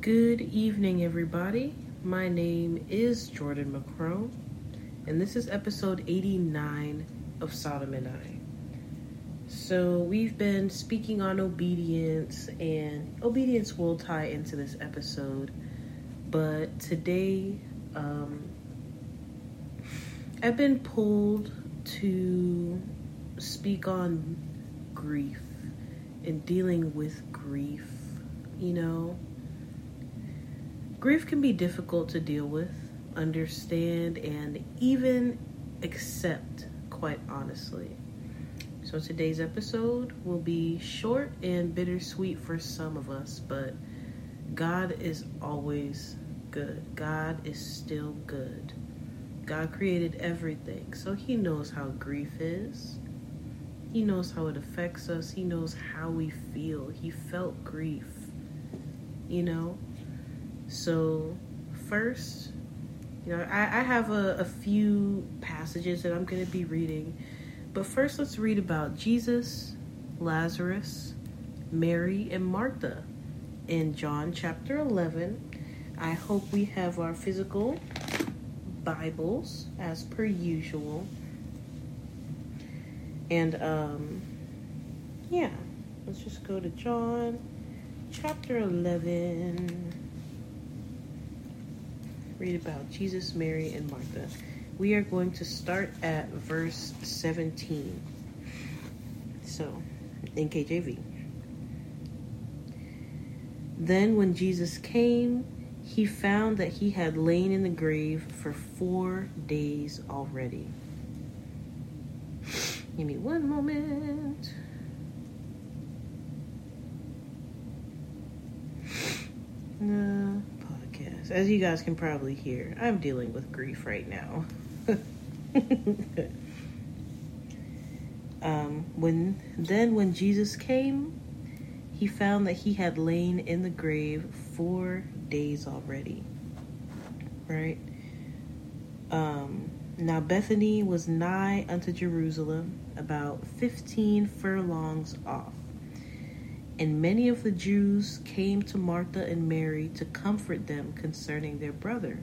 Good evening, everybody. My name is Jordan McCrone, and this is episode 89 of Sodom and I. So, we've been speaking on obedience, and obedience will tie into this episode, but today um, I've been pulled to speak on grief and dealing with grief. You know, grief can be difficult to deal with, understand, and even accept, quite honestly. So, today's episode will be short and bittersweet for some of us, but God is always good. God is still good. God created everything, so He knows how grief is. He knows how it affects us. He knows how we feel. He felt grief, you know? So, first, you know, I, I have a, a few passages that I'm going to be reading. But first, let's read about Jesus, Lazarus, Mary, and Martha in John chapter 11. I hope we have our physical Bibles as per usual. And, um, yeah, let's just go to John chapter 11 read about Jesus, Mary, and Martha. We are going to start at verse 17. So, in KJV. Then, when Jesus came, he found that he had lain in the grave for four days already. Give me one moment. No As you guys can probably hear, I'm dealing with grief right now. um, when then when Jesus came, he found that he had lain in the grave four days already. Right? Um, now Bethany was nigh unto Jerusalem, about fifteen furlongs off. And many of the Jews came to Martha and Mary to comfort them concerning their brother.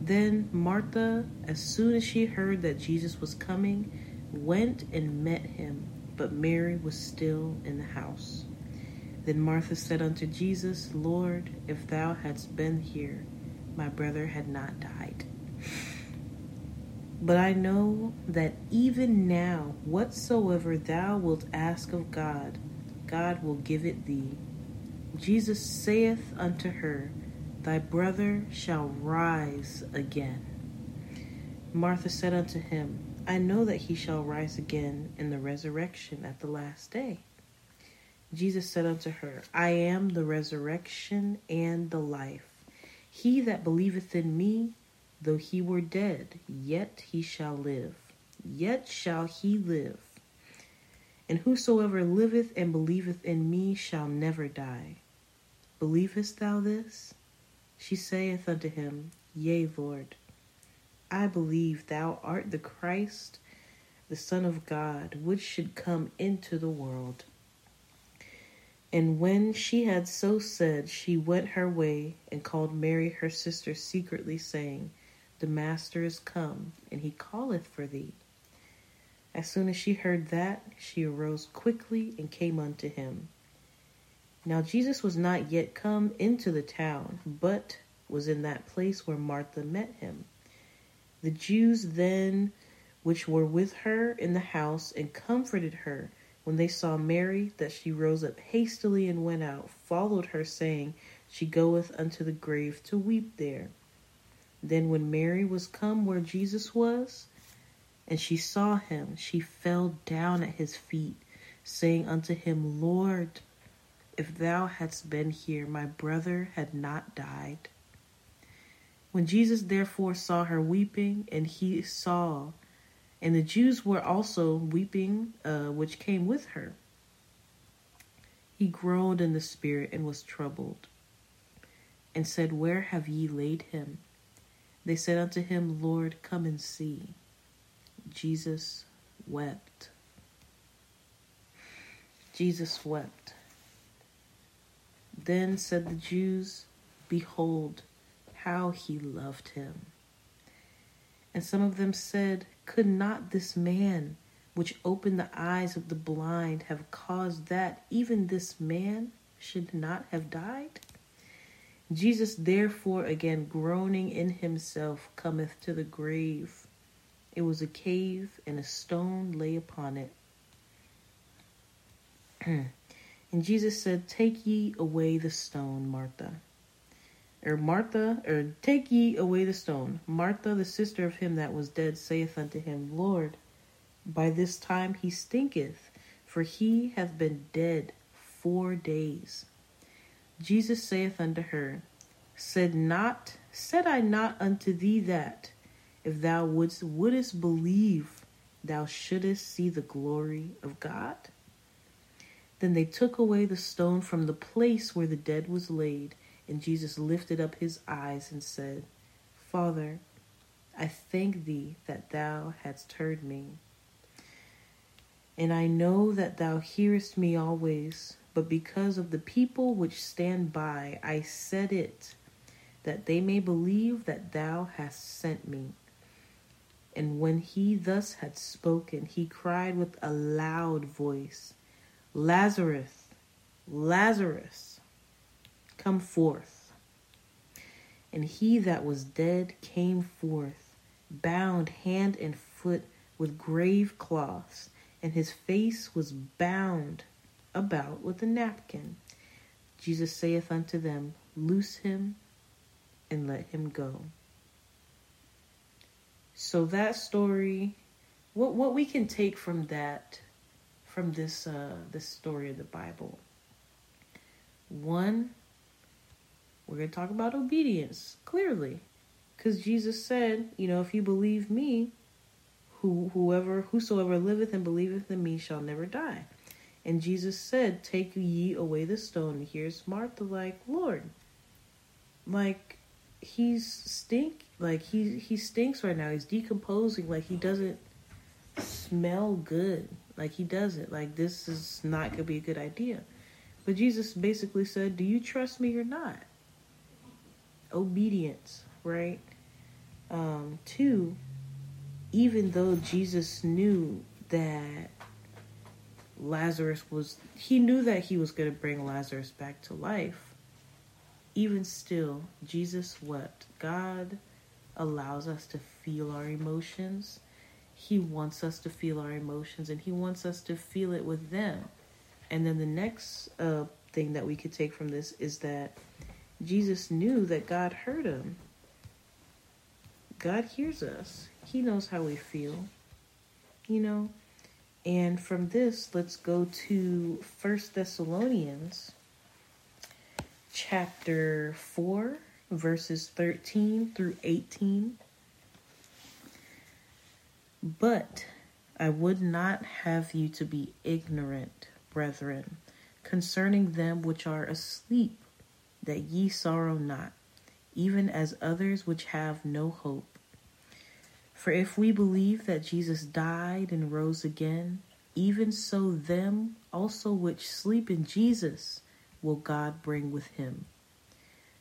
Then Martha, as soon as she heard that Jesus was coming, went and met him, but Mary was still in the house. Then Martha said unto Jesus, Lord, if thou hadst been here, my brother had not died. But I know that even now, whatsoever thou wilt ask of God, God will give it thee. Jesus saith unto her, Thy brother shall rise again. Martha said unto him, I know that he shall rise again in the resurrection at the last day. Jesus said unto her, I am the resurrection and the life. He that believeth in me, though he were dead, yet he shall live. Yet shall he live. And whosoever liveth and believeth in me shall never die. Believest thou this? She saith unto him, Yea, Lord. I believe thou art the Christ, the Son of God, which should come into the world. And when she had so said, she went her way and called Mary her sister secretly, saying, The Master is come, and he calleth for thee. As soon as she heard that, she arose quickly and came unto him. Now Jesus was not yet come into the town, but was in that place where Martha met him. The Jews then which were with her in the house and comforted her when they saw Mary, that she rose up hastily and went out, followed her, saying, She goeth unto the grave to weep there. Then when Mary was come where Jesus was, and she saw him, she fell down at his feet, saying unto him, Lord, if thou hadst been here, my brother had not died. When Jesus therefore saw her weeping, and he saw, and the Jews were also weeping, uh, which came with her, he groaned in the spirit and was troubled, and said, Where have ye laid him? They said unto him, Lord, come and see. Jesus wept. Jesus wept. Then said the Jews behold, how he loved him. And some of them said, Could not this man, which opened the eyes of the blind, have caused that even this man should not have died? Jesus, therefore, again groaning in himself, cometh to the grave. It was a cave, and a stone lay upon it. and Jesus said, Take ye away the stone, Martha. Or Martha, or take ye away the stone. Martha, the sister of him that was dead, saith unto him, Lord, by this time he stinketh, for he hath been dead four days. Jesus saith unto her, Said not, said I not unto thee that, if thou wouldst, wouldest believe, thou shouldest see the glory of God? Then they took away the stone from the place where the dead was laid, and Jesus lifted up his eyes and said, Father, I thank thee that thou hast heard me. And I know that thou hearest me always, but because of the people which stand by, I said it, that they may believe that thou hast sent me. And when he thus had spoken, he cried with a loud voice, Lazarus, Lazarus, come forth. And he that was dead came forth, bound hand and foot with grave cloths, and his face was bound about with a napkin. Jesus saith unto them, Loose him and let him go. So that story, what what we can take from that, from this uh, this story of the Bible. One, we're gonna talk about obedience clearly, because Jesus said, you know, if you believe me, who whoever whosoever liveth and believeth in me shall never die. And Jesus said, Take ye away the stone. Here's Martha like, Lord, like he's stink like he he stinks right now. He's decomposing like he doesn't smell good. Like he doesn't. Like this is not gonna be a good idea. But Jesus basically said, Do you trust me or not? Obedience, right? Um, two, even though Jesus knew that Lazarus was, he knew that he was going to bring Lazarus back to life. Even still, Jesus wept. God allows us to feel our emotions. He wants us to feel our emotions and he wants us to feel it with them. And then the next uh, thing that we could take from this is that Jesus knew that God heard him. God hears us. He knows how we feel. You know, and from this, let's go to First Thessalonians chapter 4, verses 13 through 18. But I would not have you to be ignorant, brethren, concerning them which are asleep, that ye sorrow not, even as others which have no hope. For if we believe that Jesus died and rose again, even so them also which sleep in Jesus will God bring with him.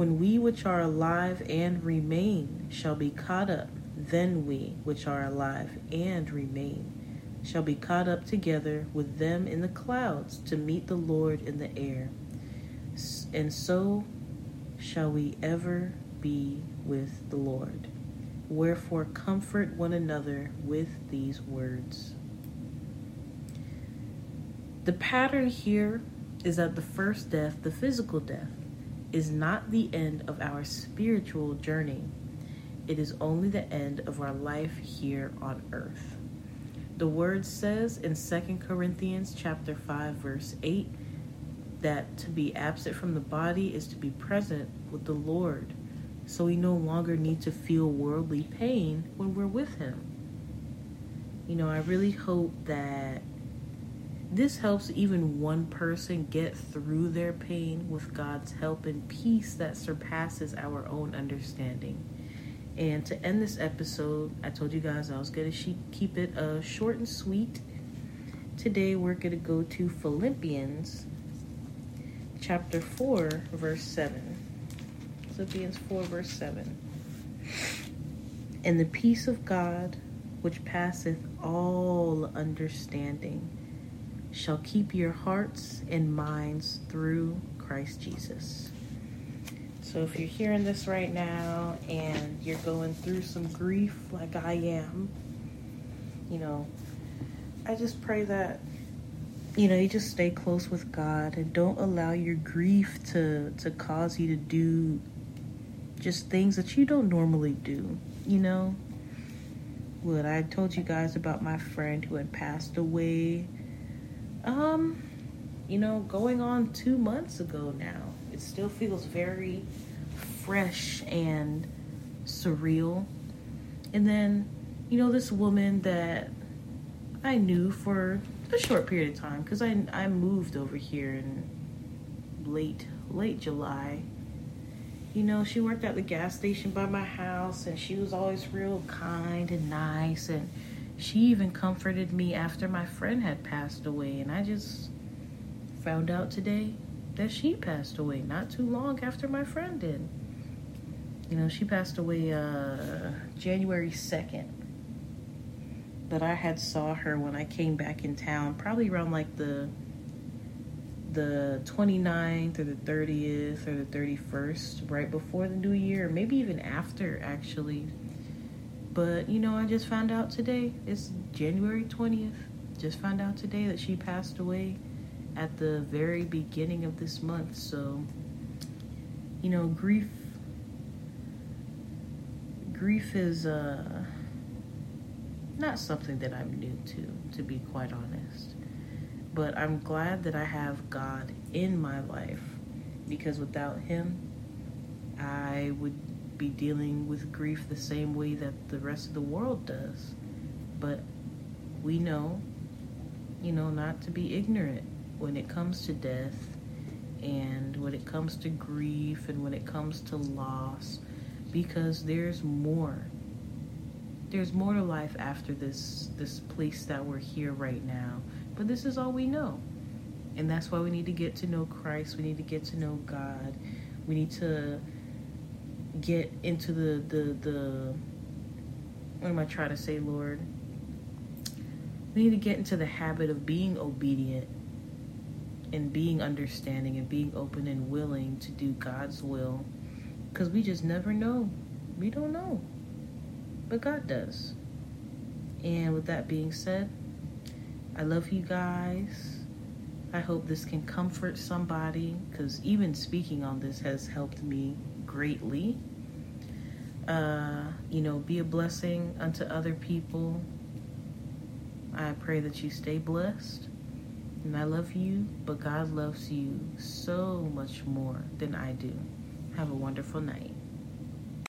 When we which are alive and remain shall be caught up, then we which are alive and remain shall be caught up together with them in the clouds to meet the Lord in the air. And so shall we ever be with the Lord. Wherefore, comfort one another with these words. The pattern here is that the first death, the physical death, is not the end of our spiritual journey. It is only the end of our life here on earth. The word says in 2 Corinthians chapter 5 verse 8 that to be absent from the body is to be present with the Lord. so we no longer need to feel worldly pain when we're with Him. You know, I really hope that this helps even one person get through their pain with God's help and peace that surpasses our own understanding. And to end this episode, I told you guys I was going to keep it uh, short and sweet. Today we're going to go to Philippians chapter 4, verse 7. Philippians 4, verse 7. And the peace of God, which passeth all understanding, shall keep your hearts and minds through Christ Jesus. So if you're hearing this right now and you're going through some grief like I am, you know, I just pray that you know, you just stay close with God and don't allow your grief to to cause you to do just things that you don't normally do, you know? What I told you guys about my friend who had passed away um, you know, going on two months ago now. It still feels very fresh and surreal. And then, you know, this woman that I knew for a short period of time because I I moved over here in late late July. You know, she worked at the gas station by my house and she was always real kind and nice and she even comforted me after my friend had passed away, and I just found out today that she passed away not too long after my friend did. You know, she passed away uh, January 2nd. But I had saw her when I came back in town, probably around like the the 29th or the 30th or the 31st, right before the new year, maybe even after actually. But you know, I just found out today. It's January 20th. Just found out today that she passed away at the very beginning of this month. So, you know, grief grief is uh not something that I'm new to, to be quite honest. But I'm glad that I have God in my life because without him I would be dealing with grief the same way that the rest of the world does. But we know, you know, not to be ignorant when it comes to death and when it comes to grief and when it comes to loss because there's more. There's more to life after this this place that we're here right now. But this is all we know. And that's why we need to get to know Christ. We need to get to know God. We need to get into the the the what am I trying to say, Lord? We need to get into the habit of being obedient and being understanding and being open and willing to do God's will because we just never know. We don't know. But God does. And with that being said, I love you guys. I hope this can comfort somebody because even speaking on this has helped me greatly. Uh, you know, be a blessing unto other people. I pray that you stay blessed. And I love you, but God loves you so much more than I do. Have a wonderful night.